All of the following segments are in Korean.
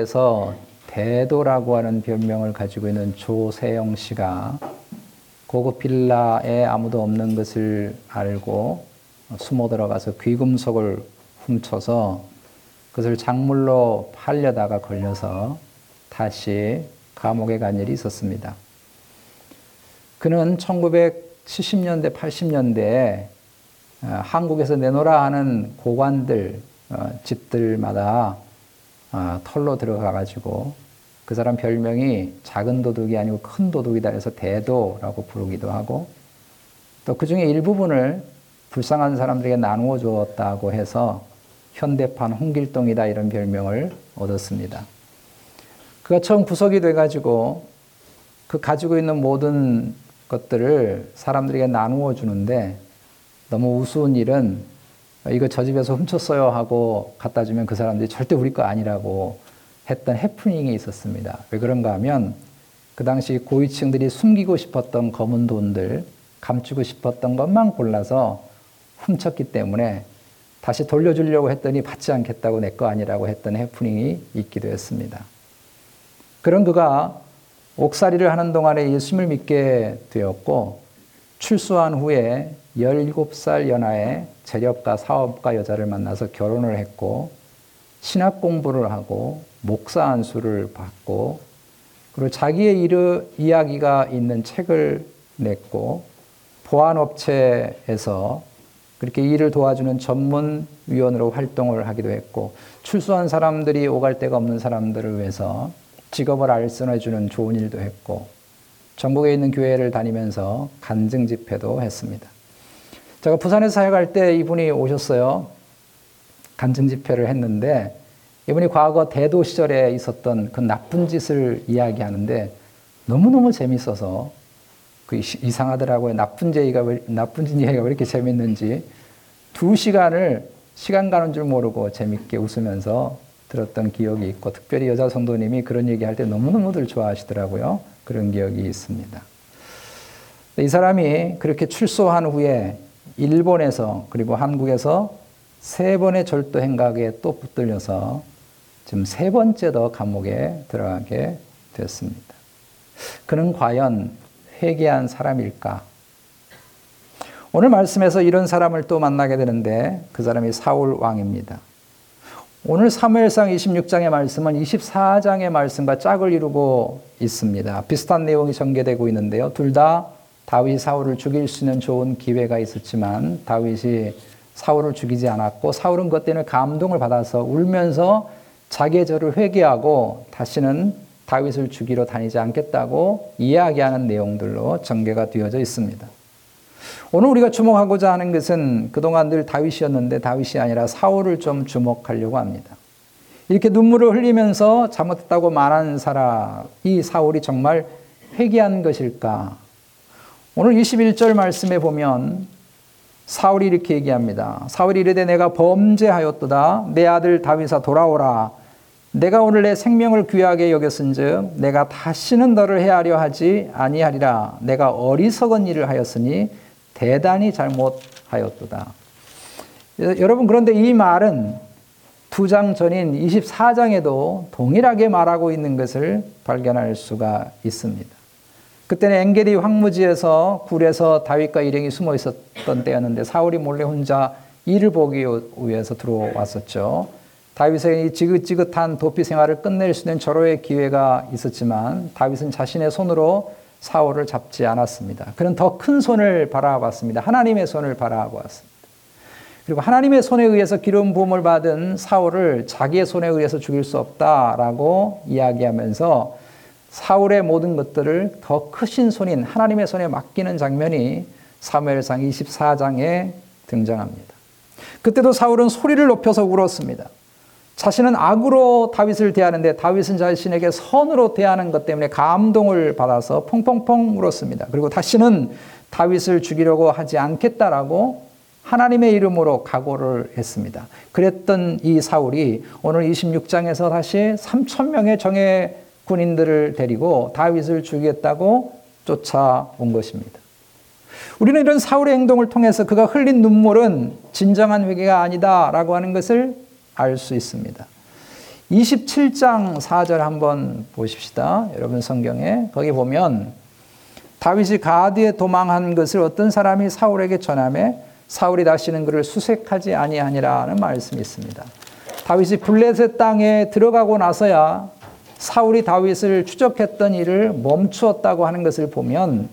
지역에서 대도라고 하는 별명을 가지고 있는 조세영 씨가 고급 빌라에 아무도 없는 것을 알고 숨어 들어가서 귀금속을 훔쳐서 그것을 작물로 팔려다가 걸려서 다시 감옥에 간 일이 있었습니다. 그는 1970년대, 80년대에 어, 한국에서 내놓으라 하는 고관들, 어, 집들마다 어, 털로 들어가 가지고 그 사람 별명이 작은 도둑이 아니고 큰 도둑이다 해서 대도라고 부르기도 하고 또 그 중에 일부분을 불쌍한 사람들에게 나누어 주었다고 해서 현대판 홍길동이다 이런 별명을 얻었습니다. 그가 처음 구속이 돼가지고 그 가지고 있는 모든 것들을 사람들에게 나누어 주는데 너무 우스운 일은 이거 저 집에서 훔쳤어요 하고 갖다 주면 그 사람들이 절대 우리 거 아니라고 했던 해프닝이 있었습니다. 왜 그런가 하면 그 당시 고위층들이 숨기고 싶었던 검은 돈들, 감추고 싶었던 것만 골라서 훔쳤기 때문에 다시 돌려주려고 했더니 받지 않겠다고 내 거 아니라고 했던 해프닝이 있기도 했습니다. 그런 그가 옥살이를 하는 동안에 예수님을 믿게 되었고 출소한 후에 17살 연하에 재력가 사업가 여자를 만나서 결혼을 했고 신학 공부를 하고 목사 안수를 받고 그리고 자기의 일 이야기가 있는 책을 냈고 보안업체에서 그렇게 일을 도와주는 전문 위원으로 활동을 하기도 했고 출소한 사람들이 오갈 데가 없는 사람들을 위해서 직업을 알선해 주는 좋은 일도 했고 전국에 있는 교회를 다니면서 간증 집회도 했습니다. 제가 부산에서 사역할 때 이분이 오셨어요. 간증 집회를 했는데 이분이 과거 대도 시절에 있었던 그 나쁜 짓을 이야기하는데 너무너무 재밌어서 그 이상하더라고요. 나쁜 제의가 나쁜 이야기가 왜 이렇게 재밌는지 두 시간을 시간 가는 줄 모르고 재밌게 웃으면서 들었던 기억이 있고 특별히 여자 성도님이 그런 얘기할 때 너무너무들 좋아하시더라고요. 그런 기억이 있습니다. 이 사람이 그렇게 출소한 후에 일본에서 그리고 한국에서 세 번의 절도 행각에 또 붙들려서 지금 세 번째 더 감옥에 들어가게 됐습니다. 그는 과연 회개한 사람일까? 오늘 말씀에서 이런 사람을 또 만나게 되는데 그 사람이 사울 왕입니다. 오늘 사무엘상 26장의 말씀은 24장의 말씀과 짝을 이루고 있습니다. 비슷한 내용이 전개되고 있는데요. 둘 다 다윗이 사울을 죽일 수 있는 좋은 기회가 있었지만 다윗이 사울을 죽이지 않았고 사울은 그것 때문에 감동을 받아서 울면서 자기의 죄를 회개하고 다시는 다윗을 죽이러 다니지 않겠다고 이야기하는 내용들로 전개가 되어져 있습니다. 오늘 우리가 주목하고자 하는 것은 그동안 늘 다윗이었는데 다윗이 아니라 사울을 좀 주목하려고 합니다. 이렇게 눈물을 흘리면서 잘못했다고 말한 사람, 이 사울이 정말 회개한 것일까? 오늘 21절 말씀에 보면 사울이 이렇게 얘기합니다. 사울이 이르되 내가 범죄하였도다. 내 아들 다윗아 돌아오라. 내가 오늘 내 생명을 귀하게 여겼은즉 내가 다시는 너를 해하려 하지 아니하리라. 내가 어리석은 일을 하였으니 대단히 잘못하였도다. 여러분 그런데 이 말은 두 장 전인 24장에도 동일하게 말하고 있는 것을 발견할 수가 있습니다. 그때는 엔게디 황무지에서 굴에서 다윗과 일행이 숨어 있었던 때였는데 사울이 몰래 혼자 일을 보기 위해서 들어왔었죠. 다윗의 지긋지긋한 도피 생활을 끝낼 수 있는 절호의 기회가 있었지만 다윗은 자신의 손으로 사울을 잡지 않았습니다. 그는 더 큰 손을 바라봤습니다. 하나님의 손을 바라보았습니다. 그리고 하나님의 손에 의해서 기름 부음을 받은 사울을 자기의 손에 의해서 죽일 수 없다라고 이야기하면서 사울의 모든 것들을 더 크신 손인 하나님의 손에 맡기는 장면이 사무엘상 24장에 등장합니다. 그때도 사울은 소리를 높여서 울었습니다. 자신은 악으로 다윗을 대하는데 다윗은 자신에게 선으로 대하는 것 때문에 감동을 받아서 펑펑펑 울었습니다. 그리고 다시는 다윗을 죽이려고 하지 않겠다라고 하나님의 이름으로 각오를 했습니다. 그랬던 이 사울이 오늘 26장에서 다시 3천 명의 정예 군인들을 데리고 다윗을 죽이겠다고 쫓아온 것입니다. 우리는 이런 사울의 행동을 통해서 그가 흘린 눈물은 진정한 회개가 아니다라고 하는 것을 알 수 있습니다. 27장 4절 한번 보십시다. 여러분 성경에 거기 보면 다윗이 가드에 도망한 것을 어떤 사람이 사울에게 전함에 사울이 다시는 그를 수색하지 아니하니라는 말씀이 있습니다. 다윗이 블레셋 땅에 들어가고 나서야 사울이 다윗을 추적했던 일을 멈추었다고 하는 것을 보면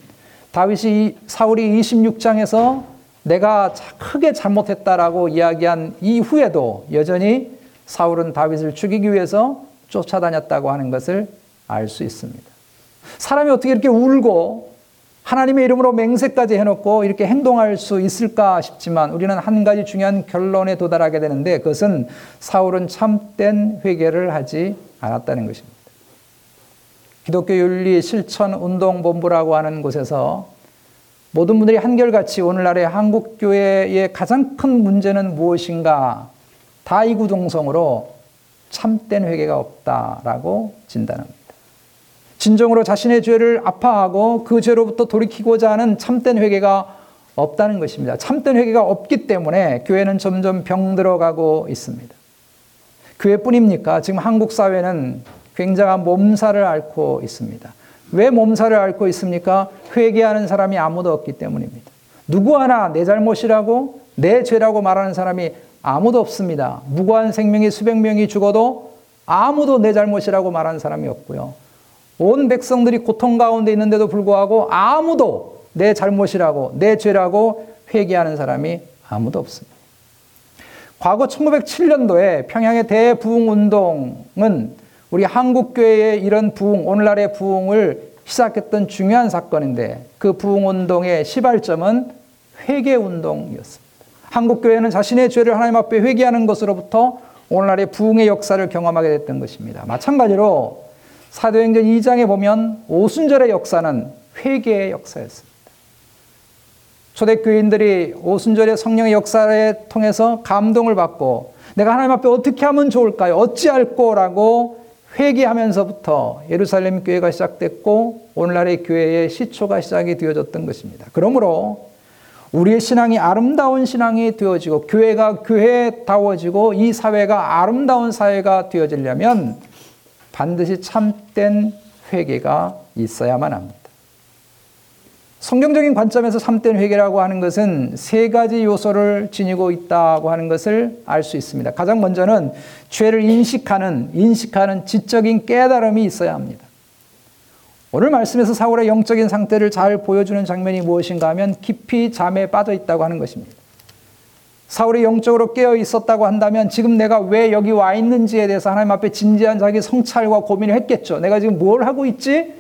다윗이 사울이 26장에서 내가 크게 잘못했다라고 이야기한 이후에도 여전히 사울은 다윗을 죽이기 위해서 쫓아다녔다고 하는 것을 알 수 있습니다. 사람이 어떻게 이렇게 울고 하나님의 이름으로 맹세까지 해놓고 이렇게 행동할 수 있을까 싶지만 우리는 한 가지 중요한 결론에 도달하게 되는데 그것은 사울은 참된 회개를 하지 않았다는 것입니다. 기독교 윤리 실천 운동 본부라고 하는 곳에서 모든 분들이 한결같이 오늘날의 한국 교회의 가장 큰 문제는 무엇인가 다 이구동성으로 참된 회개가 없다라고 진단합니다. 진정으로 자신의 죄를 아파하고 그 죄로부터 돌이키고자 하는 참된 회개가 없다는 것입니다. 참된 회개가 없기 때문에 교회는 점점 병들어가고 있습니다. 교회뿐입니까? 지금 한국 사회는 굉장한 몸살을 앓고 있습니다. 왜 몸살을 앓고 있습니까? 회개하는 사람이 아무도 없기 때문입니다. 누구 하나 내 잘못이라고 내 죄라고 말하는 사람이 아무도 없습니다. 무고한 생명이 수백 명이 죽어도 아무도 내 잘못이라고 말하는 사람이 없고요. 온 백성들이 고통 가운데 있는데도 불구하고 아무도 내 잘못이라고 내 죄라고 회개하는 사람이 아무도 없습니다. 과거 1907년도에 평양의 대부흥 운동은 우리 한국 교회의 이런 부흥, 오늘날의 부흥을 시작했던 중요한 사건인데 그 부흥 운동의 시발점은 회개 운동이었습니다. 한국 교회는 자신의 죄를 하나님 앞에 회개하는 것으로부터 오늘날의 부흥의 역사를 경험하게 됐던 것입니다. 마찬가지로 사도행전 2장에 보면 오순절의 역사는 회개의 역사였습니다. 초대교인들이 오순절의 성령의 역사를 통해서 감동을 받고 내가 하나님 앞에 어떻게 하면 좋을까요? 어찌할꼬라고 회개하면서부터 예루살렘 교회가 시작됐고 오늘날의 교회의 시초가 시작이 되어졌던 것입니다. 그러므로 우리의 신앙이 아름다운 신앙이 되어지고 교회가 교회다워지고 이 사회가 아름다운 사회가 되어지려면 반드시 참된 회개가 있어야만 합니다. 성경적인 관점에서 참된 회개라고 하는 것은 세 가지 요소를 지니고 있다고 하는 것을 알 수 있습니다. 가장 먼저는 죄를 인식하는 인식하는 지적인 깨달음이 있어야 합니다. 오늘 말씀에서 사울의 영적인 상태를 잘 보여주는 장면이 무엇인가 하면 깊이 잠에 빠져 있다고 하는 것입니다. 사울이 영적으로 깨어 있었다고 한다면 지금 내가 왜 여기 와 있는지에 대해서 하나님 앞에 진지한 자기 성찰과 고민을 했겠죠. 내가 지금 뭘 하고 있지?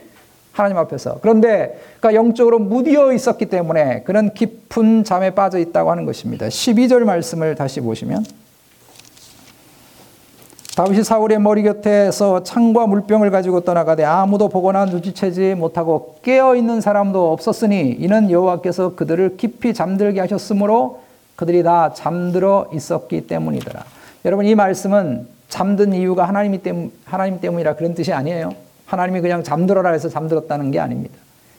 하나님 앞에서. 그런데 그가 영적으로 무디어 있었기 때문에 그는 깊은 잠에 빠져 있다고 하는 것입니다. 12절 말씀을 다시 보시면 다윗이 사울의 머리 곁에서 창과 물병을 가지고 떠나가되 아무도 보거나 눈치채지 못하고 깨어 있는 사람도 없었으니 이는 여호와께서 그들을 깊이 잠들게 하셨으므로 그들이 다 잠들어 있었기 때문이더라. 여러분 이 말씀은 잠든 이유가 하나님 때문 하나님 때문이라 그런 뜻이 아니에요. 하나님이 그냥 잠들어라 해서 잠들었다는 게 아닙니다.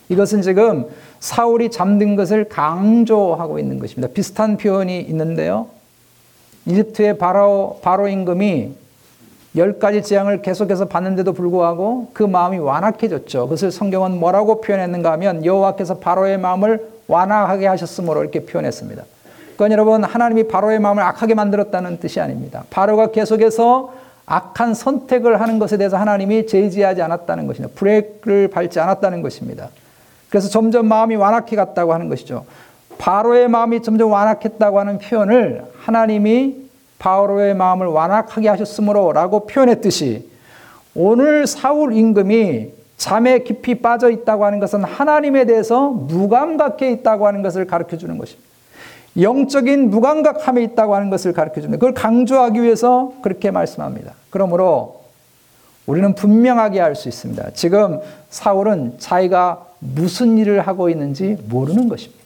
이것은 지금 사울이 잠든 것을 강조하고 있는 것입니다. 비슷한 표현이 있는데요. 이집트의 바로 바로 임금이 열 가지 재앙을 계속해서 받는데도 불구하고 그 마음이 완악해졌죠. 그것을 성경은 뭐라고 표현했는가 하면 여호와께서 바로의 마음을 완악하게 하셨으므로 이렇게 표현했습니다. 그건 여러분 하나님이 바로의 마음을 악하게 만들었다는 뜻이 아닙니다. 바로가 계속해서 악한 선택을 하는 것에 대해서 하나님이 제지하지 않았다는 것입니다. 브레이크를 밟지 않았다는 것입니다. 그래서 점점 마음이 완악해 갔다고 하는 것이죠. 바로의 마음이 점점 완악했다고 하는 표현을 하나님이 바로의 마음을 완악하게 하셨으므로 라고 표현했듯이 오늘 사울 임금이 잠에 깊이 빠져 있다고 하는 것은 하나님에 대해서 무감각해 있다고 하는 것을 가르쳐 주는 것입니다. 영적인 무감각함에 있다고 하는 것을 가르쳐 줍니다. 그걸 강조하기 위해서 그렇게 말씀합니다. 그러므로 우리는 분명하게 알 수 있습니다. 지금 사울은 자기가 무슨 일을 하고 있는지 모르는 것입니다.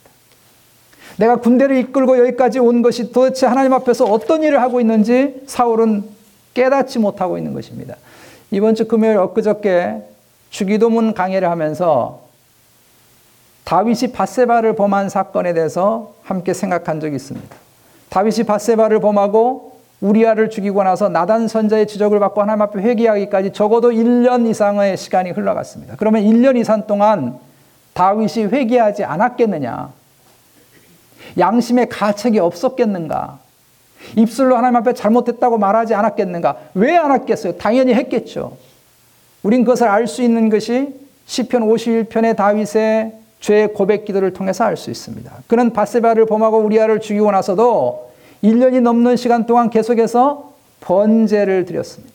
내가 군대를 이끌고 여기까지 온 것이 도대체 하나님 앞에서 어떤 일을 하고 있는지 사울은 깨닫지 못하고 있는 것입니다. 이번 주 금요일 엊그저께 주기도문 강해를 하면서 다윗이 바세바를 범한 사건에 대해서 함께 생각한 적이 있습니다. 다윗이 바세바를 범하고 우리아를 죽이고 나서 나단 선자의 지적을 받고 하나님 앞에 회개하기까지 적어도 1년 이상의 시간이 흘러갔습니다. 그러면 1년 이상 동안 다윗이 회개하지 않았겠느냐? 양심의 가책이 없었겠는가? 입술로 하나님 앞에 잘못했다고 말하지 않았겠는가? 왜안 했겠어요? 당연히 했겠죠. 우린 그것을 알 수 있는 것이 시편 51편의 다윗의 죄 고백 기도를 통해서 알 수 있습니다. 그는 바세바를 범하고 우리아를 죽이고 나서도 1년이 넘는 시간 동안 계속해서 번제를 드렸습니다.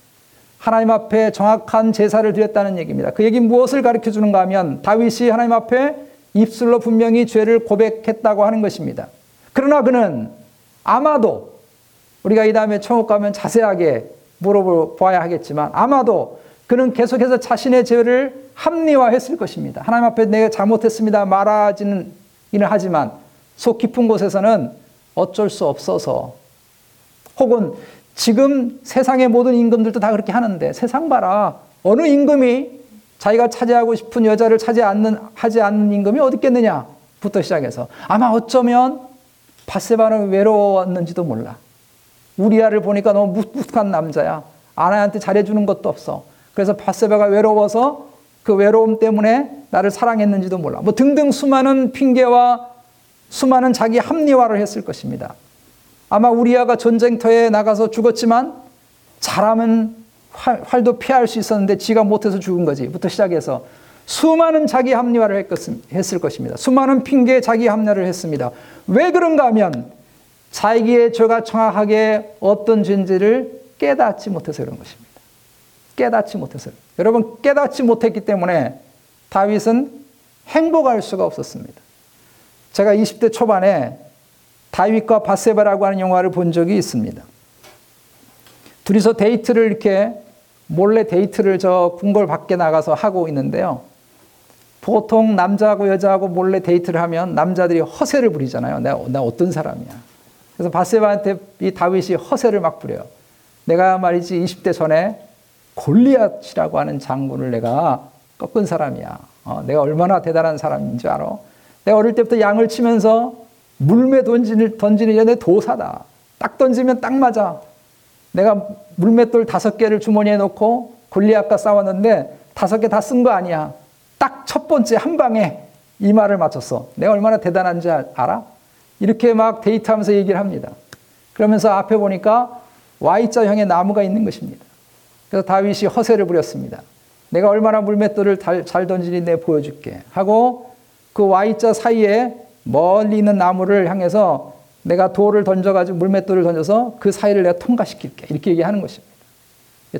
하나님 앞에 정확한 제사를 드렸다는 얘기입니다. 그 얘기 무엇을 가르쳐 주는가 하면 다윗이 하나님 앞에 입술로 분명히 죄를 고백했다고 하는 것입니다. 그러나 그는 아마도 우리가 이 다음에 천국 가면 자세하게 물어봐야 하겠지만 아마도 그는 계속해서 자신의 죄를 합리화했을 것입니다. 하나님 앞에 내가 잘못했습니다 말하지는 하지만 속 깊은 곳에서는 어쩔 수 없어서 혹은 지금 세상의 모든 임금들도 다 그렇게 하는데 세상 봐라 어느 임금이 자기가 차지하고 싶은 여자를 차지 않는 하지 않는 임금이 어디 있겠느냐부터 시작해서 아마 어쩌면 바세바는 외로웠는지도 몰라. 우리아를 보니까 너무 묵묵한 남자야. 아나한테 잘해주는 것도 없어. 그래서 바세바가 외로워서 그 외로움 때문에 나를 사랑했는지도 몰라. 뭐 등등 수많은 핑계와 수많은 자기 합리화를 했을 것입니다. 아마 우리아가 전쟁터에 나가서 죽었지만 잘하면 활, 도 피할 수 있었는데 지가 못해서 죽은 거지.부터 시작해서 수많은 자기 합리화를 했을 것입니다. 수많은 핑계에 자기 합리화를 했습니다. 왜 그런가 하면 자기의 죄가 정확하게 어떤 죄인지를 깨닫지 못해서 그런 것입니다. 깨닫지 못해서. 여러분 깨닫지 못했기 때문에 다윗은 행복할 수가 없었습니다. 제가 20대 초반에 다윗과 밧세바라고 하는 영화를 본 적이 있습니다. 둘이서 데이트를 이렇게 몰래 데이트를 저 궁궐 밖에 나가서 하고 있는데요. 보통 남자하고 여자하고 몰래 데이트를 하면 남자들이 허세를 부리잖아요. 내가, 내가 어떤 사람이야. 그래서 밧세바한테 이 다윗이 허세를 막 부려요. 내가 말이지 20대 전에 골리앗이라고 하는 장군을 내가 꺾은 사람이야. 어, 내가 얼마나 대단한 사람인 줄 알아? 내가 어릴 때부터 양을 치면서 물매 던지는, 던지는 내 도사다. 딱 던지면 딱 맞아. 내가 물맷돌 다섯 개를 주머니에 넣고 골리앗과 싸웠는데 다섯 개 다 쓴 거 아니야. 딱 첫 번째 한 방에 이 말을 맞췄어. 내가 얼마나 대단한지 알아? 이렇게 막 데이트하면서 얘기를 합니다. 그러면서 앞에 보니까 Y자형의 나무가 있는 것입니다. 그래서 다윗이 허세를 부렸습니다. 내가 얼마나 물맷돌을 잘 던지니 내 보여줄게. 하고 그 Y자 사이에 멀리 있는 나무를 향해서 내가 돌을 던져가지고 물맷돌을 던져서 그 사이를 내가 통과시킬게. 이렇게 얘기하는 것입니다.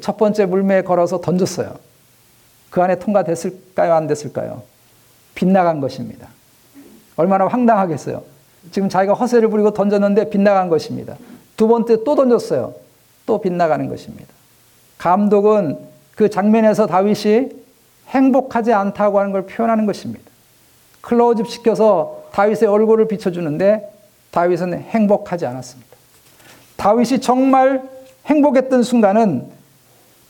첫 번째 물매에 걸어서 던졌어요. 그 안에 통과됐을까요? 안 됐을까요? 빗나간 것입니다. 얼마나 황당하겠어요. 지금 자기가 허세를 부리고 던졌는데 빗나간 것입니다. 두 번째 또 던졌어요. 또 빗나가는 것입니다. 감독은 그 장면에서 다윗이 행복하지 않다고 하는 걸 표현하는 것입니다. 클로즈업 시켜서 다윗의 얼굴을 비춰주는데 다윗은 행복하지 않았습니다. 다윗이 정말 행복했던 순간은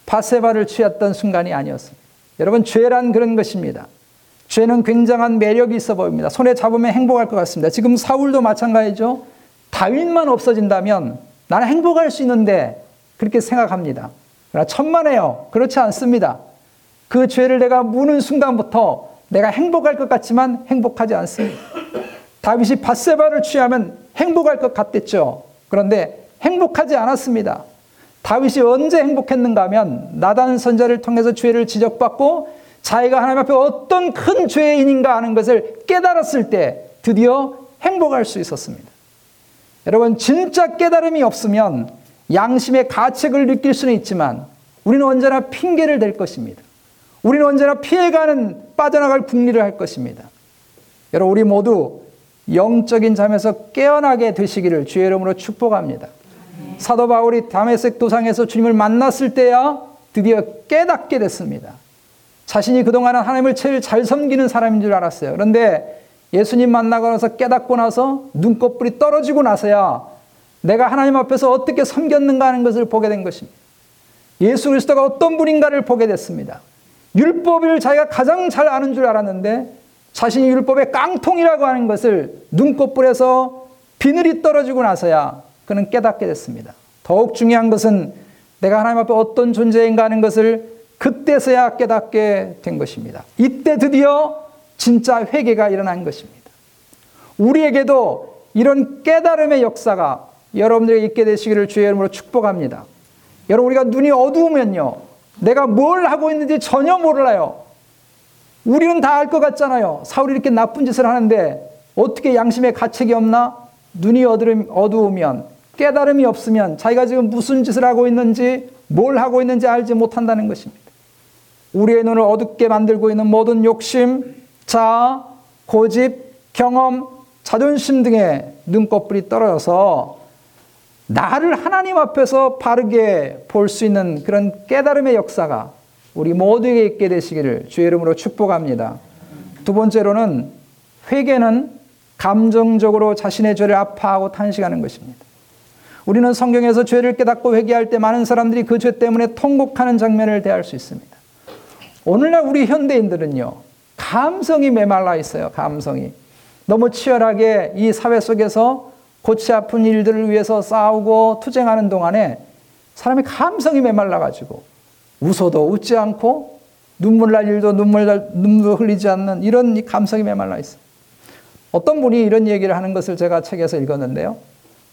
바세바를 취했던 순간이 아니었습니다. 여러분 죄란 그런 것입니다. 죄는 굉장한 매력이 있어 보입니다. 손에 잡으면 행복할 것 같습니다. 지금 사울도 마찬가지죠. 다윗만 없어진다면 나는 행복할 수 있는데 그렇게 생각합니다. 그러나 천만에요. 그렇지 않습니다. 그 죄를 내가 무는 순간부터 내가 행복할 것 같지만 행복하지 않습니다. 다윗이 바세바를 취하면 행복할 것 같댔죠. 그런데 행복하지 않았습니다. 다윗이 언제 행복했는가 하면 나단 선자를 통해서 죄를 지적받고 자기가 하나님 앞에 어떤 큰 죄인인가 하는 것을 깨달았을 때 드디어 행복할 수 있었습니다. 여러분 진짜 깨달음이 없으면 양심의 가책을 느낄 수는 있지만 우리는 언제나 핑계를 댈 것입니다. 우리는 언제나 피해가는 빠져나갈 국리를 할 것입니다. 여러분 우리 모두 영적인 잠에서 깨어나게 되시기를 주의 이름으로 축복합니다. 사도 바울이 다메섹 도상에서 주님을 만났을 때야 드디어 깨닫게 됐습니다. 자신이 그동안은 하나님을 제일 잘 섬기는 사람인 줄 알았어요. 그런데 예수님 만나고 나서 깨닫고 나서 눈꺼풀이 떨어지고 나서야 내가 하나님 앞에서 어떻게 섬겼는가 하는 것을 보게 된 것입니다. 예수 그리스도가 어떤 분인가를 보게 됐습니다. 율법을 자기가 가장 잘 아는 줄 알았는데 자신이 율법의 깡통이라고 하는 것을 눈꺼풀에서 비늘이 떨어지고 나서야 그는 깨닫게 됐습니다. 더욱 중요한 것은 내가 하나님 앞에 어떤 존재인가 하는 것을 그때서야 깨닫게 된 것입니다. 이때 드디어 진짜 회개가 일어난 것입니다. 우리에게도 이런 깨달음의 역사가 여러분들에게 있게 되시기를 주의 이름으로 축복합니다. 여러분 우리가 눈이 어두우면요. 내가 뭘 하고 있는지 전혀 몰라요. 우리는 다 알 것 같잖아요. 사울이 이렇게 나쁜 짓을 하는데 어떻게 양심에 가책이 없나? 눈이 어두우면 깨달음이 없으면 자기가 지금 무슨 짓을 하고 있는지 뭘 하고 있는지 알지 못한다는 것입니다. 우리의 눈을 어둡게 만들고 있는 모든 욕심, 자, 고집, 경험, 자존심 등의 눈꺼풀이 떨어져서 나를 하나님 앞에서 바르게 볼 수 있는 그런 깨달음의 역사가 우리 모두에게 있게 되시기를 주의 이름으로 축복합니다. 두 번째로는 회개는 감정적으로 자신의 죄를 아파하고 탄식하는 것입니다. 우리는 성경에서 죄를 깨닫고 회개할 때 많은 사람들이 그 죄 때문에 통곡하는 장면을 대할 수 있습니다. 오늘날 우리 현대인들은요, 감성이 메말라 있어요, 감성이. 너무 치열하게 이 사회 속에서 고치 아픈 일들을 위해서 싸우고 투쟁하는 동안에 사람의 감성이 메말라가지고 웃어도 웃지 않고 눈물 날 일도 눈물 날, 눈물 흘리지 않는 이런 감성이 메말라 있어요. 어떤 분이 이런 얘기를 하는 것을 제가 책에서 읽었는데요.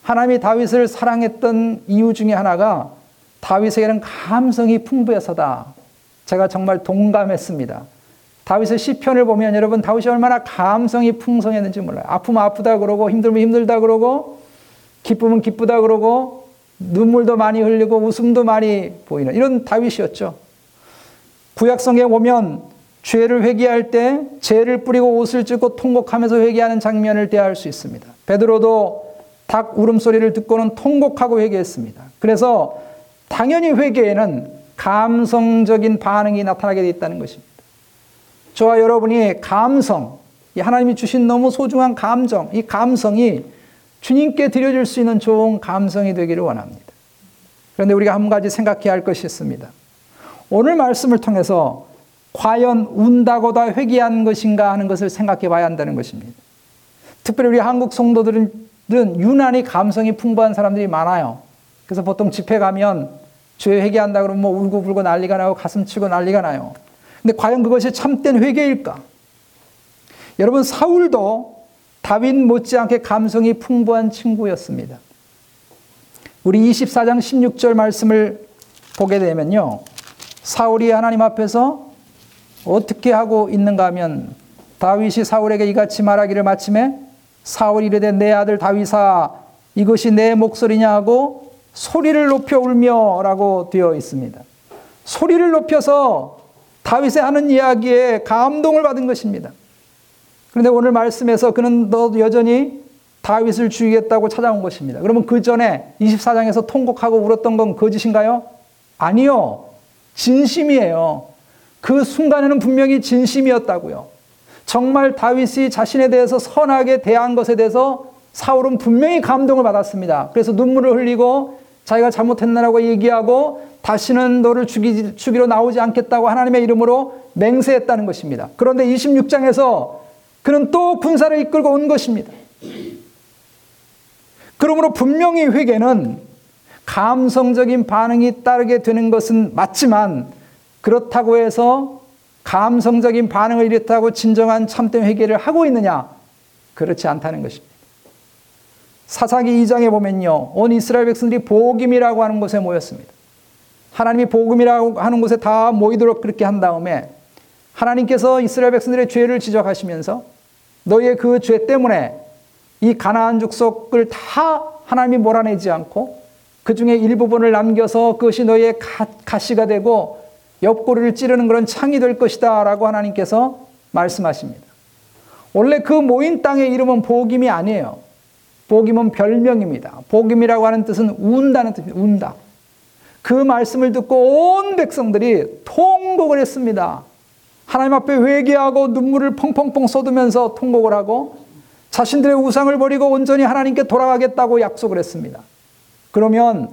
하나님이 다윗을 사랑했던 이유 중에 하나가 다윗에게는 감성이 풍부해서다. 제가 정말 동감했습니다. 다윗의 시편을 보면 여러분 다윗이 얼마나 감성이 풍성했는지 몰라요. 아프면 아프다 그러고 힘들면 힘들다 그러고 기쁘면 기쁘다 그러고 눈물도 많이 흘리고 웃음도 많이 보이는 이런 다윗이었죠. 구약성에 보면 죄를 회개할 때 죄를 뿌리고 옷을 찢고 통곡하면서 회개하는 장면을 대할 수 있습니다. 베드로도 닭 울음소리를 듣고는 통곡하고 회개했습니다. 그래서 당연히 회개에는 감성적인 반응이 나타나게 되 있다는 것입니다. 저와 여러분이 감성, 하나님이 주신 너무 소중한 감정, 이 감성이 주님께 드려줄 수 있는 좋은 감성이 되기를 원합니다. 그런데 우리가 한 가지 생각해야 할 것이 있습니다. 오늘 말씀을 통해서 과연 운다고 다 회개한 것인가 하는 것을 생각해 봐야 한다는 것입니다. 특별히 우리 한국 성도들은 유난히 감성이 풍부한 사람들이 많아요. 그래서 보통 집회 가면 죄 회개한다 그러면 뭐 울고 불고 난리가 나고 가슴 치고 난리가 나요. 근데 과연 그것이 참된 회개일까? 여러분 사울도 다윗 못지않게 감성이 풍부한 친구였습니다. 우리 24장 16절 말씀을 보게 되면요. 사울이 하나님 앞에서 어떻게 하고 있는가 하면 다윗이 사울에게 이같이 말하기를 마침에 사울이 이르되 내 아들 다윗아 이것이 내 목소리냐 하고 소리를 높여 울며라고 되어 있습니다. 소리를 높여서 다윗의 하는 이야기에 감동을 받은 것입니다. 그런데 오늘 말씀에서 그는 너 여전히 다윗을 죽이겠다고 찾아온 것입니다. 그러면 그 전에 24장에서 통곡하고 울었던 건 거짓인가요? 아니요. 진심이에요. 그 순간에는 분명히 진심이었다고요. 정말 다윗이 자신에 대해서 선하게 대한 것에 대해서 사울은 분명히 감동을 받았습니다. 그래서 눈물을 흘리고 자기가 잘못했나라고 얘기하고 다시는 너를 죽이, 죽이러 나오지 않겠다고 하나님의 이름으로 맹세했다는 것입니다. 그런데 26장에서 그는 또 군사를 이끌고 온 것입니다. 그러므로 분명히 회개는 감성적인 반응이 따르게 되는 것은 맞지만 그렇다고 해서 감성적인 반응을 일으켰다고 진정한 참된 회개를 하고 있느냐? 그렇지 않다는 것입니다. 사사기 2장에 보면요. 온 이스라엘 백성들이 복임이라고 하는 곳에 모였습니다. 하나님이 복음이라고 하는 곳에 다 모이도록 그렇게 한 다음에 하나님께서 이스라엘 백성들의 죄를 지적하시면서 너희의 그 죄 때문에 이 가나안 족속을 다 하나님이 몰아내지 않고 그 중에 일부분을 남겨서 그것이 너희의 가 시가 되고 옆구리를 찌르는 그런 창이 될 것이다 라고 하나님께서 말씀하십니다. 원래 그 모인 땅의 이름은 복임이 아니에요. 복임은 별명입니다. 복임이라고 하는 뜻은 운다는 뜻입니다. 운다. 그 말씀을 듣고 온 백성들이 통곡을 했습니다. 하나님 앞에 회개하고 눈물을 펑펑펑 쏟으면서 통곡을 하고 자신들의 우상을 버리고 온전히 하나님께 돌아가겠다고 약속을 했습니다. 그러면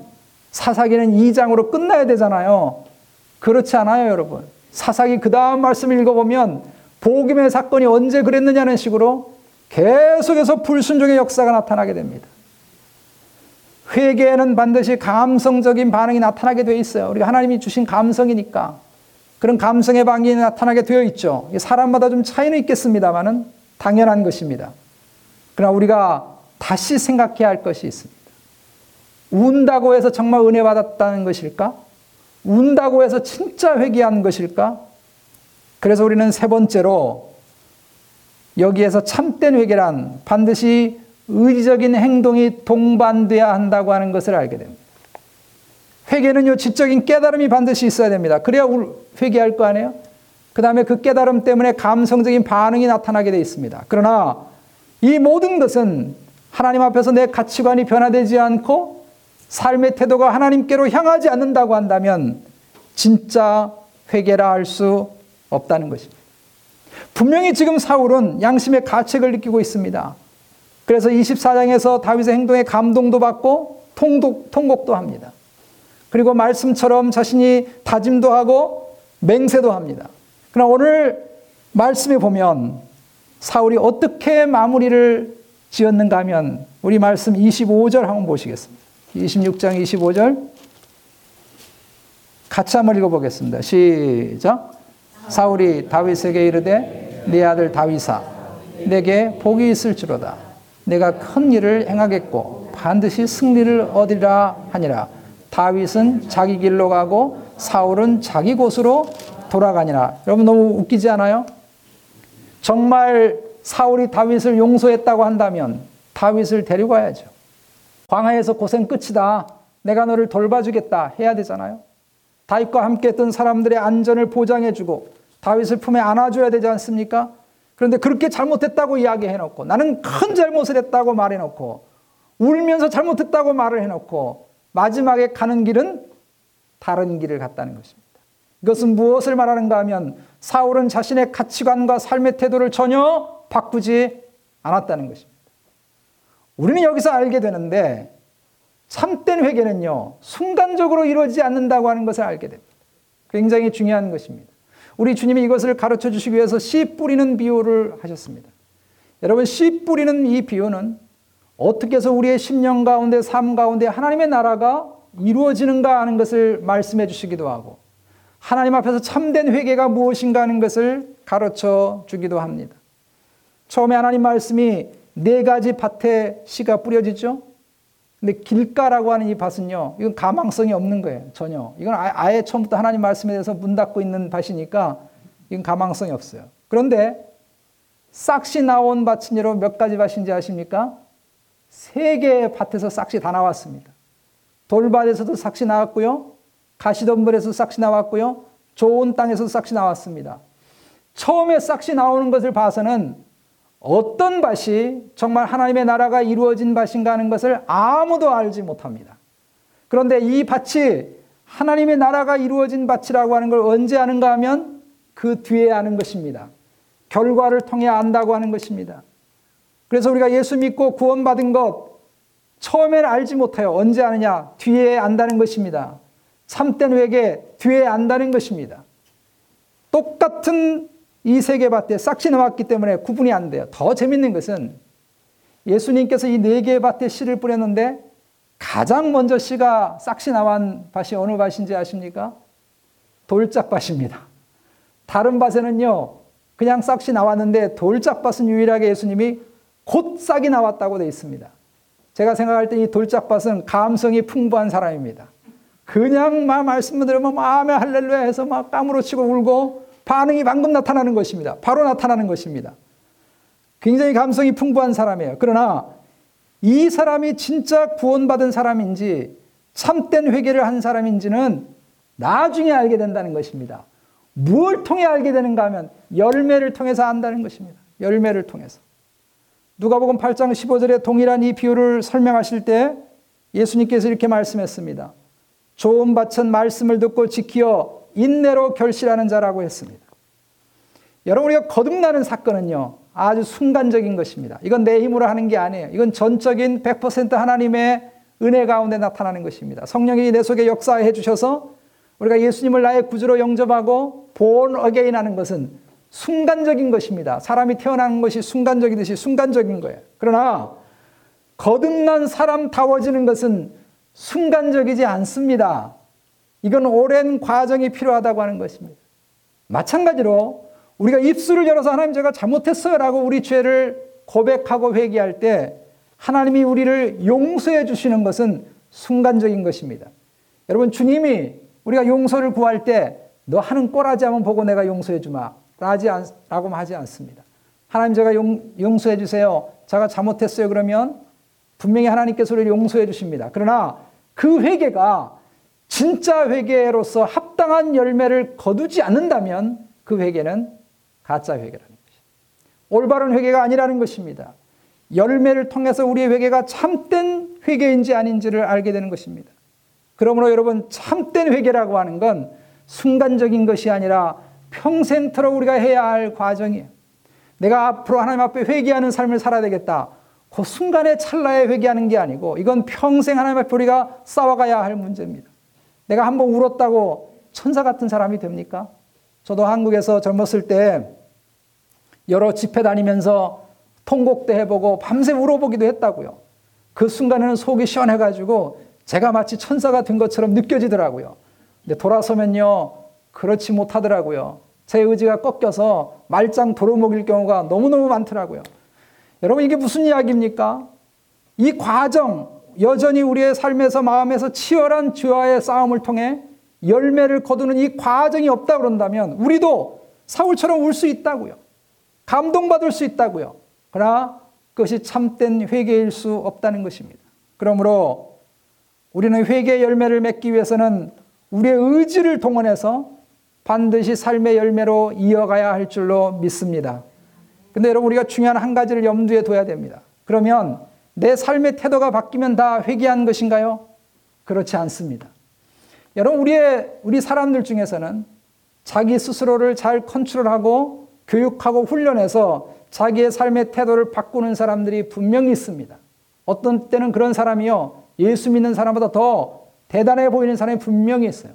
사사기는 2장으로 끝나야 되잖아요. 그렇지 않아요, 여러분. 사사기 그 다음 말씀을 읽어보면 복음의 사건이 언제 그랬느냐는 식으로 계속해서 불순종의 역사가 나타나게 됩니다. 회개에는 반드시 감성적인 반응이 나타나게 되어 있어요. 우리가 하나님이 주신 감성이니까. 그런 감성의 반응이 나타나게 되어 있죠. 사람마다 좀 차이는 있겠습니다만은 당연한 것입니다. 그러나 우리가 다시 생각해야 할 것이 있습니다. 운다고 해서 정말 은혜 받았다는 것일까? 운다고 해서 진짜 회개한 것일까? 그래서 우리는 세 번째로 여기에서 참된 회개란 반드시 의지적인 행동이 동반돼야 한다고 하는 것을 알게 됩니다. 회개는요, 지적인 깨달음이 반드시 있어야 됩니다. 그래야 회개할 거 아니에요? 그 다음에 그 깨달음 때문에 감성적인 반응이 나타나게 되어 있습니다. 그러나 이 모든 것은 하나님 앞에서 내 가치관이 변화되지 않고 삶의 태도가 하나님께로 향하지 않는다고 한다면 진짜 회개라 할 수 없다는 것입니다. 분명히 지금 사울은 양심의 가책을 느끼고 있습니다. 그래서 24장에서 다윗의 행동에 감동도 받고 통독, 통곡도 합니다. 그리고 말씀처럼 자신이 다짐도 하고 맹세도 합니다. 그러나 오늘 말씀에 보면 사울이 어떻게 마무리를 지었는가 하면 우리 말씀 25절 한번 보시겠습니다. 26장 25절 같이 한번 읽어보겠습니다. 시작. 사울이 다윗에게 이르되 네 아들 다윗아 내게 복이 있을지로다. 내가 큰 일을 행하겠고 반드시 승리를 얻으리라 하니라. 다윗은 자기 길로 가고 사울은 자기 곳으로 돌아가니라. 여러분 너무 웃기지 않아요? 정말 사울이 다윗을 용서했다고 한다면 다윗을 데리고 가야죠. 광야에서 고생 끝이다. 내가 너를 돌봐주겠다 해야 되잖아요. 다윗과 함께 했던 사람들의 안전을 보장해주고 다윗을 품에 안아줘야 되지 않습니까? 그런데 그렇게 잘못했다고 이야기해놓고 나는 큰 잘못을 했다고 말해놓고 울면서 잘못했다고 말을 해놓고 마지막에 가는 길은 다른 길을 갔다는 것입니다. 이것은 무엇을 말하는가 하면 사울은 자신의 가치관과 삶의 태도를 전혀 바꾸지 않았다는 것입니다. 우리는 여기서 알게 되는데 참된 회개는요, 순간적으로 이루어지지 않는다고 하는 것을 알게 됩니다. 굉장히 중요한 것입니다. 우리 주님이 이것을 가르쳐 주시기 위해서 씨 뿌리는 비유를 하셨습니다. 여러분, 씨 뿌리는 이 비유는 어떻게 해서 우리의 심령 가운데, 삶 가운데 하나님의 나라가 이루어지는가 하는 것을 말씀해 주시기도 하고, 하나님 앞에서 참된 회개가 무엇인가 하는 것을 가르쳐 주기도 합니다. 처음에 하나님 말씀이 네 가지 밭에 씨가 뿌려지죠? 근데 길가라고 하는 이 밭은요, 이건 가망성이 없는 거예요. 전혀. 이건 아예 처음부터 하나님 말씀에 대해서 문 닫고 있는 밭이니까 이건 가망성이 없어요. 그런데 싹시 나온 밭은 여러분 몇 가지 밭인지 아십니까? 세 개의 밭에서 싹시 다 나왔습니다. 돌밭에서도 싹시 나왔고요. 가시덤불에서 싹시 나왔고요. 좋은 땅에서 싹시 나왔습니다. 처음에 싹시 나오는 것을 봐서는 어떤 밭이 정말 하나님의 나라가 이루어진 밭인가 하는 것을 아무도 알지 못합니다. 그런데 이 밭이 하나님의 나라가 이루어진 밭이라고 하는 걸 언제 아는가 하면 그 뒤에 아는 것입니다. 결과를 통해 안다고 하는 것입니다. 그래서 우리가 예수 믿고 구원받은 것 처음에는 알지 못해요. 언제 아느냐? 뒤에 안다는 것입니다. 참된 회개 뒤에 안다는 것입니다. 똑같은 이 세계 밭에 싹시 나왔기 때문에 구분이 안 돼요. 더 재밌는 것은 예수님께서 이 네 개의 밭에 씨를 뿌렸는데 가장 먼저 씨가 싹시 나온 밭이 어느 밭인지 아십니까? 돌짝밭입니다. 다른 밭에는요, 그냥 싹시 나왔는데 돌짝밭은 유일하게 예수님이 곧 싹이 나왔다고 되어 있습니다. 제가 생각할 때 이 돌짝밭은 감성이 풍부한 사람입니다. 그냥 막 말씀 들으면 마음에 할렐루야 해서 막 까무러치고 울고 반응이 방금 나타나는 것입니다. 바로 나타나는 것입니다. 굉장히 감성이 풍부한 사람이에요. 그러나 이 사람이 진짜 구원받은 사람인지 참된 회개를 한 사람인지는 나중에 알게 된다는 것입니다. 무엇을 통해 알게 되는가 하면 열매를 통해서 안다는 것입니다. 열매를 통해서. 누가복음 8장 15절에 동일한 이 비유를 설명하실 때 예수님께서 이렇게 말씀했습니다. 좋은 밭은 말씀을 듣고 지키어 인내로 결실하는 자라고 했습니다. 여러분 우리가 거듭나는 사건은요. 아주 순간적인 것입니다. 이건 내 힘으로 하는 게 아니에요. 이건 전적인 100% 하나님의 은혜 가운데 나타나는 것입니다. 성령이 내 속에 역사해 주셔서 우리가 예수님을 나의 구주로 영접하고 born again 하는 것은 순간적인 것입니다. 사람이 태어난 것이 순간적이듯이 순간적인 거예요. 그러나 거듭난 사람다워지는 것은 순간적이지 않습니다. 이건 오랜 과정이 필요하다고 하는 것입니다. 마찬가지로 우리가 입술을 열어서 하나님 제가 잘못했어요라고 우리 죄를 고백하고 회개할 때 하나님이 우리를 용서해 주시는 것은 순간적인 것입니다. 여러분 주님이 우리가 용서를 구할 때 너 하는 꼬라지 한번 보고 내가 용서해 주마 라고 하지 않습니다. 하나님 제가 용, 용서해 주세요. 제가 잘못했어요. 그러면 분명히 하나님께서 우리를 용서해 주십니다. 그러나 그 회개가 진짜 회개로서 합당한 열매를 거두지 않는다면 그 회개는 가짜 회개라는 것입니다. 올바른 회개가 아니라는 것입니다. 열매를 통해서 우리의 회개가 참된 회개인지 아닌지를 알게 되는 것입니다. 그러므로 여러분 참된 회개라고 하는 건 순간적인 것이 아니라 평생토록 우리가 해야 할 과정이에요. 내가 앞으로 하나님 앞에 회개하는 삶을 살아야 되겠다. 그 순간의 찰나에 회개하는 게 아니고 이건 평생 하나님 앞에 우리가 싸워가야 할 문제입니다. 내가 한번 울었다고 천사 같은 사람이 됩니까? 저도 한국에서 젊었을 때 여러 집회 다니면서 통곡도 해보고 밤새 울어보기도 했다고요. 그 순간에는 속이 시원해가지고 제가 마치 천사가 된 것처럼 느껴지더라고요. 근데 돌아서면요, 그렇지 못하더라고요. 제 의지가 꺾여서 말짱 도로먹일 경우가 너무너무 많더라고요. 여러분, 이게 무슨 이야기입니까? 이 과정, 여전히 우리의 삶에서 마음에서 치열한 죄와의 싸움을 통해 열매를 거두는 이 과정이 없다 그런다면 우리도 사울처럼 울 수 있다고요. 감동받을 수 있다고요. 그러나 그것이 참된 회개일 수 없다는 것입니다. 그러므로 우리는 회개 열매를 맺기 위해서는 우리의 의지를 동원해서 반드시 삶의 열매로 이어가야 할 줄로 믿습니다. 근데 여러분 우리가 중요한 한 가지를 염두에 둬야 됩니다. 그러면 내 삶의 태도가 바뀌면 다 회개한 것인가요? 그렇지 않습니다. 여러분 우리의 우리 사람들 중에서는 자기 스스로를 잘 컨트롤하고 교육하고 훈련해서 자기의 삶의 태도를 바꾸는 사람들이 분명히 있습니다. 어떤 때는 그런 사람이요 예수 믿는 사람보다 더 대단해 보이는 사람이 분명히 있어요.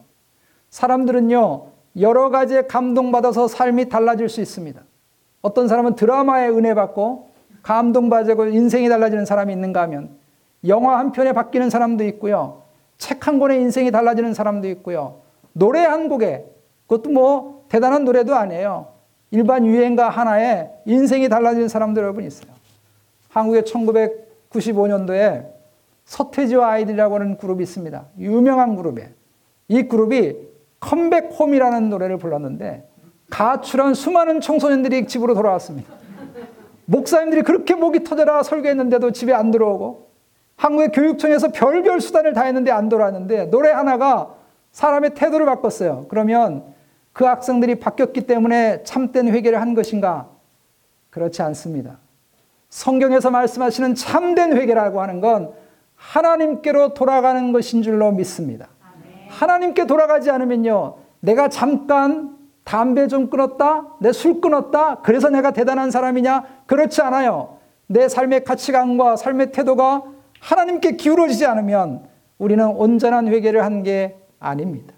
사람들은요 여러 가지에 감동받아서 삶이 달라질 수 있습니다. 어떤 사람은 드라마에 은혜 받고 감동받고 인생이 달라지는 사람이 있는가 하면 영화 한 편에 바뀌는 사람도 있고요. 책 한 권에 인생이 달라지는 사람도 있고요. 노래 한 곡에 그것도 뭐 대단한 노래도 아니에요. 일반 유행가 하나에 인생이 달라지는 사람들 여러분 있어요. 한국에 1995년도에 서태지와 아이들이라고 하는 그룹이 있습니다. 유명한 그룹이에요. 이 그룹이 컴백홈이라는 노래를 불렀는데 가출한 수많은 청소년들이 집으로 돌아왔습니다. 목사님들이 그렇게 목이 터져라 설교했는데도 집에 안 들어오고 한국의 교육청에서 별별 수단을 다 했는데 안 돌아왔는데 노래 하나가 사람의 태도를 바꿨어요. 그러면 그 학생들이 바뀌었기 때문에 참된 회개를 한 것인가? 그렇지 않습니다. 성경에서 말씀하시는 참된 회개라고 하는 건 하나님께로 돌아가는 것인 줄로 믿습니다. 하나님께 돌아가지 않으면요. 내가 잠깐 담배 좀 끊었다? 내 술 끊었다? 그래서 내가 대단한 사람이냐? 그렇지 않아요. 내 삶의 가치관과 삶의 태도가 하나님께 기울어지지 않으면 우리는 온전한 회개를 한 게 아닙니다.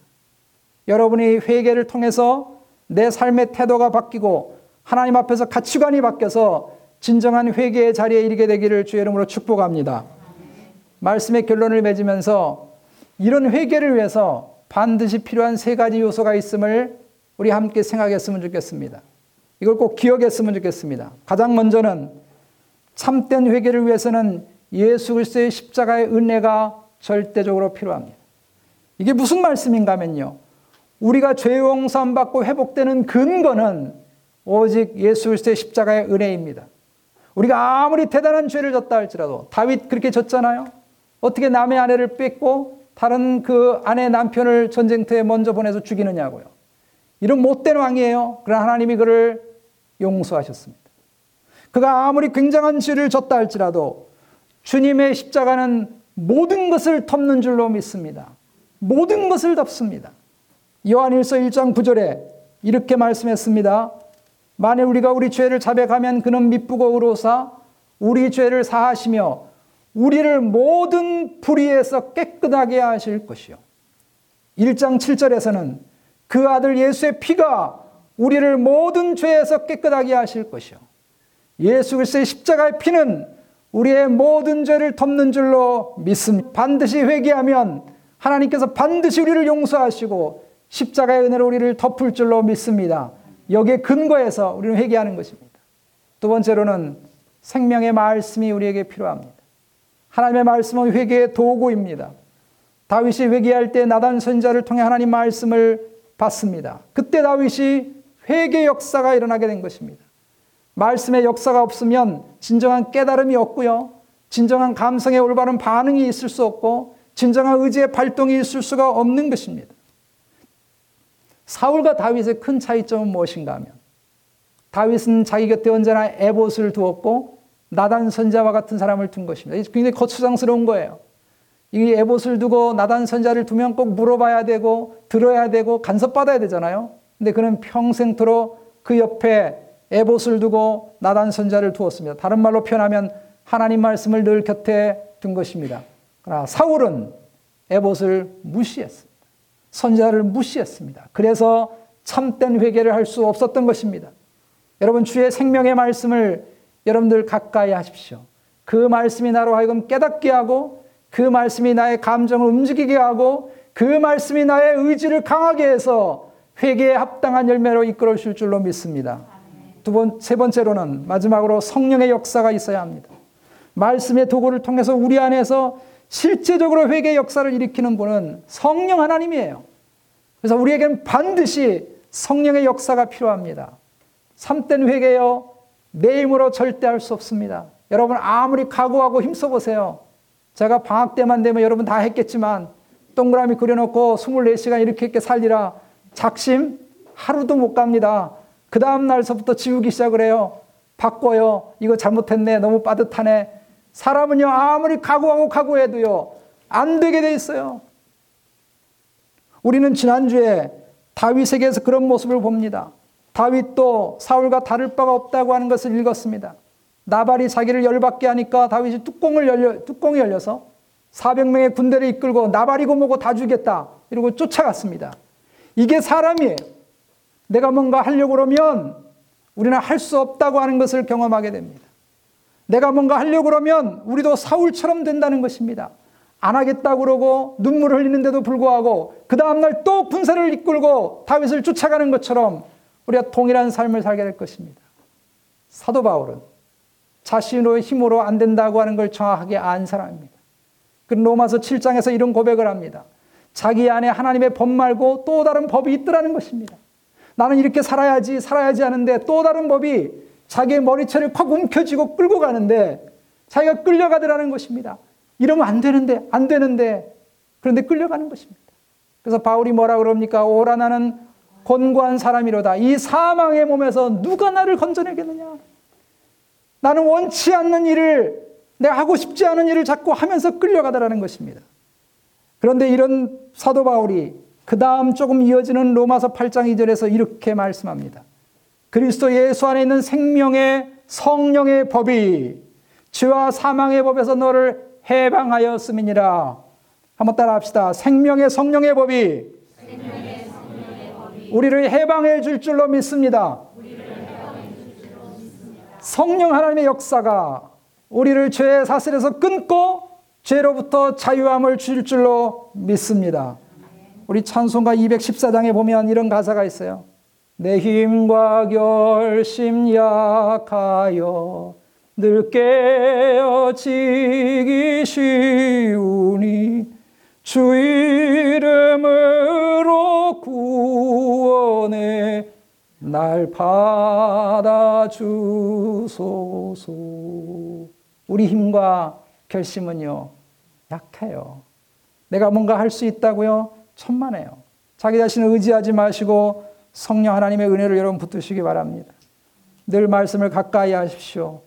여러분이 회개를 통해서 내 삶의 태도가 바뀌고 하나님 앞에서 가치관이 바뀌어서 진정한 회개의 자리에 이르게 되기를 주의 이름으로 축복합니다. 말씀의 결론을 맺으면서 이런 회개를 위해서 반드시 필요한 세 가지 요소가 있음을 우리 함께 생각했으면 좋겠습니다. 이걸 꼭 기억했으면 좋겠습니다. 가장 먼저는 참된 회개를 위해서는 예수 그리스도의 십자가의 은혜가 절대적으로 필요합니다. 이게 무슨 말씀인가 하면요. 우리가 죄 용서함 받고 회복되는 근거는 오직 예수 그리스도의 십자가의 은혜입니다. 우리가 아무리 대단한 죄를 졌다 할지라도 다윗 그렇게 졌잖아요. 어떻게 남의 아내를 뺏고 다른 그 아내 남편을 전쟁터에 먼저 보내서 죽이느냐고요. 이런 못된 왕이에요. 그러나 하나님이 그를 용서하셨습니다. 그가 아무리 굉장한 죄를 졌다 할지라도 주님의 십자가는 모든 것을 덮는 줄로 믿습니다. 모든 것을 덮습니다. 요한일서 1장 9절에 이렇게 말씀했습니다. 만일 우리가 우리 죄를 자백하면 그는 미쁘고 의로사 우리 죄를 사하시며 우리를 모든 불의에서 깨끗하게 하실 것이요. 1장 7절에서는 그 아들 예수의 피가 우리를 모든 죄에서 깨끗하게 하실 것이요. 예수 그리스도의 십자가의 피는 우리의 모든 죄를 덮는 줄로 믿습니다. 반드시 회개하면 하나님께서 반드시 우리를 용서하시고 십자가의 은혜로 우리를 덮을 줄로 믿습니다. 여기에 근거해서 우리는 회개하는 것입니다. 두 번째로는 생명의 말씀이 우리에게 필요합니다. 하나님의 말씀은 회개의 도구입니다. 다윗이 회개할 때 나단 선자를 통해 하나님 말씀을 받습니다. 그때 다윗이 회개 역사가 일어나게 된 것입니다. 말씀의 역사가 없으면 진정한 깨달음이 없고요. 진정한 감성의 올바른 반응이 있을 수 없고 진정한 의지의 발동이 있을 수가 없는 것입니다. 사울과 다윗의 큰 차이점은 무엇인가 하면 다윗은 자기 곁에 언제나 에봇을 두었고 나단 선자와 같은 사람을 둔 것입니다. 굉장히 거추장스러운 거예요. 이 에봇을 두고 나단 선자를 두면 꼭 물어봐야 되고 들어야 되고 간섭받아야 되잖아요. 근데 그는 평생토록 그 옆에 에봇을 두고 나단 선자를 두었습니다. 다른 말로 표현하면 하나님 말씀을 늘 곁에 둔 것입니다. 그러나 사울은 에봇을 무시했습니다. 선자를 무시했습니다. 그래서 참된 회개를 할 수 없었던 것입니다. 여러분 주의 생명의 말씀을 여러분들 가까이 하십시오. 그 말씀이 나로 하여금 깨닫게 하고 그 말씀이 나의 감정을 움직이게 하고 그 말씀이 나의 의지를 강하게 해서 회개에 합당한 열매로 이끌어 줄 줄로 믿습니다. 두 번, 세 번째로는 마지막으로 성령의 역사가 있어야 합니다. 말씀의 도구를 통해서 우리 안에서 실제적으로 회개 역사를 일으키는 분은 성령 하나님이에요. 그래서 우리에게는 반드시 성령의 역사가 필요합니다. 참된 회개요, 내 힘으로 절대 할 수 없습니다. 여러분 아무리 각오하고 힘써 보세요. 제가 방학 때만 되면 여러분 다 했겠지만 동그라미 그려놓고 24시간 이렇게 이렇게 살리라. 작심 하루도 못 갑니다. 그 다음 날서부터 지우기 시작을 해요. 바꿔요. 이거 잘못했네. 너무 빠듯하네. 사람은요, 아무리 각오하고 각오해도요, 안 되게 돼 있어요. 우리는 지난주에 다윗에게서 그런 모습을 봅니다. 다윗도 사울과 다를 바가 없다고 하는 것을 읽었습니다. 나발이 자기를 열받게 하니까 다윗이 뚜껑을 열려, 뚜껑이 열려서 400명의 군대를 이끌고 나발이고 뭐고 다 죽겠다. 이러고 쫓아갔습니다. 이게 사람이에요. 내가 뭔가 하려고 그러면 우리는 할 수 없다고 하는 것을 경험하게 됩니다. 내가 뭔가 하려고 그러면 우리도 사울처럼 된다는 것입니다. 안 하겠다고 그러고 눈물을 흘리는데도 불구하고 그 다음날 또 군사를 이끌고 다윗을 쫓아가는 것처럼 우리가 동일한 삶을 살게 될 것입니다. 사도 바울은 자신의 힘으로 안 된다고 하는 걸 정확하게 안 사람입니다. 그 로마서 7장에서 이런 고백을 합니다. 자기 안에 하나님의 법 말고 또 다른 법이 있더라는 것입니다. 나는 이렇게 살아야지, 살아야지 하는데 또 다른 법이 자기의 머리채를 콱 움켜쥐고 끌고 가는데 자기가 끌려가더라는 것입니다. 이러면 안 되는데, 안 되는데. 그런데 끌려가는 것입니다. 그래서 바울이 뭐라 그럽니까? 오라 나는 권고한 사람이로다. 이 사망의 몸에서 누가 나를 건져내겠느냐? 나는 원치 않는 일을, 내가 하고 싶지 않은 일을 자꾸 하면서 끌려가더라는 것입니다. 그런데 이런 사도 바울이 그 다음 조금 이어지는 로마서 8장 2절에서 이렇게 말씀합니다. 그리스도 예수 안에 있는 생명의 성령의 법이 죄와 사망의 법에서 너를 해방하였음이니라. 한번 따라 합시다. 생명의 성령의 법이, 생명의 성령의 법이 우리를 해방해 줄 줄로 믿습니다. 성령 하나님의 역사가 우리를 죄의 사슬에서 끊고 죄로부터 자유함을 줄 줄로 믿습니다. 우리 찬송가 214장에 보면 이런 가사가 있어요. 내 힘과 결심 약하여 늘 깨어지기 쉬우니 주 이름으로 구원해 날 받아주소서. 우리 힘과 결심은요, 약해요. 내가 뭔가 할 수 있다고요? 천만에요. 자기 자신을 의지하지 마시고 성령 하나님의 은혜를 여러분 붙드시기 바랍니다. 늘 말씀을 가까이 하십시오.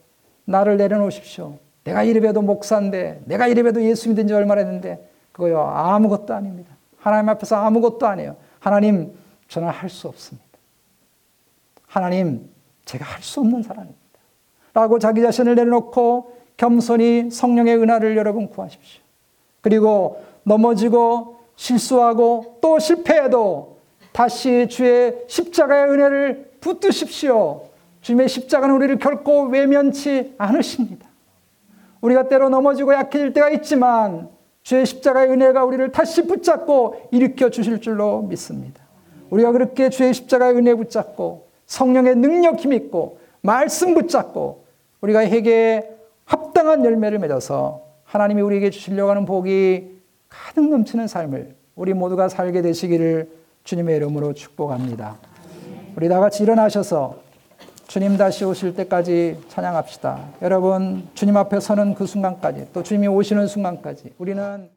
나를 내려놓으십시오. 내가 이래봬도 목사인데, 내가 이래봬도 예수 믿은 지 얼마나 됐는데, 그거요, 아무것도 아닙니다. 하나님 앞에서 아무것도 아니에요. 하나님, 저는 할 수 없습니다. 하나님, 제가 할 수 없는 사람입니다. 라고 자기 자신을 내려놓고 겸손히 성령의 은혜를 여러분 구하십시오. 그리고 넘어지고 실수하고 또 실패해도 다시 주의 십자가의 은혜를 붙드십시오. 주님의 십자가는 우리를 결코 외면치 않으십니다. 우리가 때로 넘어지고 약해질 때가 있지만 주의 십자가의 은혜가 우리를 다시 붙잡고 일으켜 주실 줄로 믿습니다. 우리가 그렇게 주의 십자가의 은혜 붙잡고 성령의 능력 힘입고 말씀 붙잡고 우리가 회개에 합당한 열매를 맺어서 하나님이 우리에게 주시려고 하는 복이 가득 넘치는 삶을 우리 모두가 살게 되시기를 주님의 이름으로 축복합니다. 우리 다 같이 일어나셔서 주님 다시 오실 때까지 찬양합시다. 여러분, 주님 앞에 서는 그 순간까지, 또 주님이 오시는 순간까지 우리는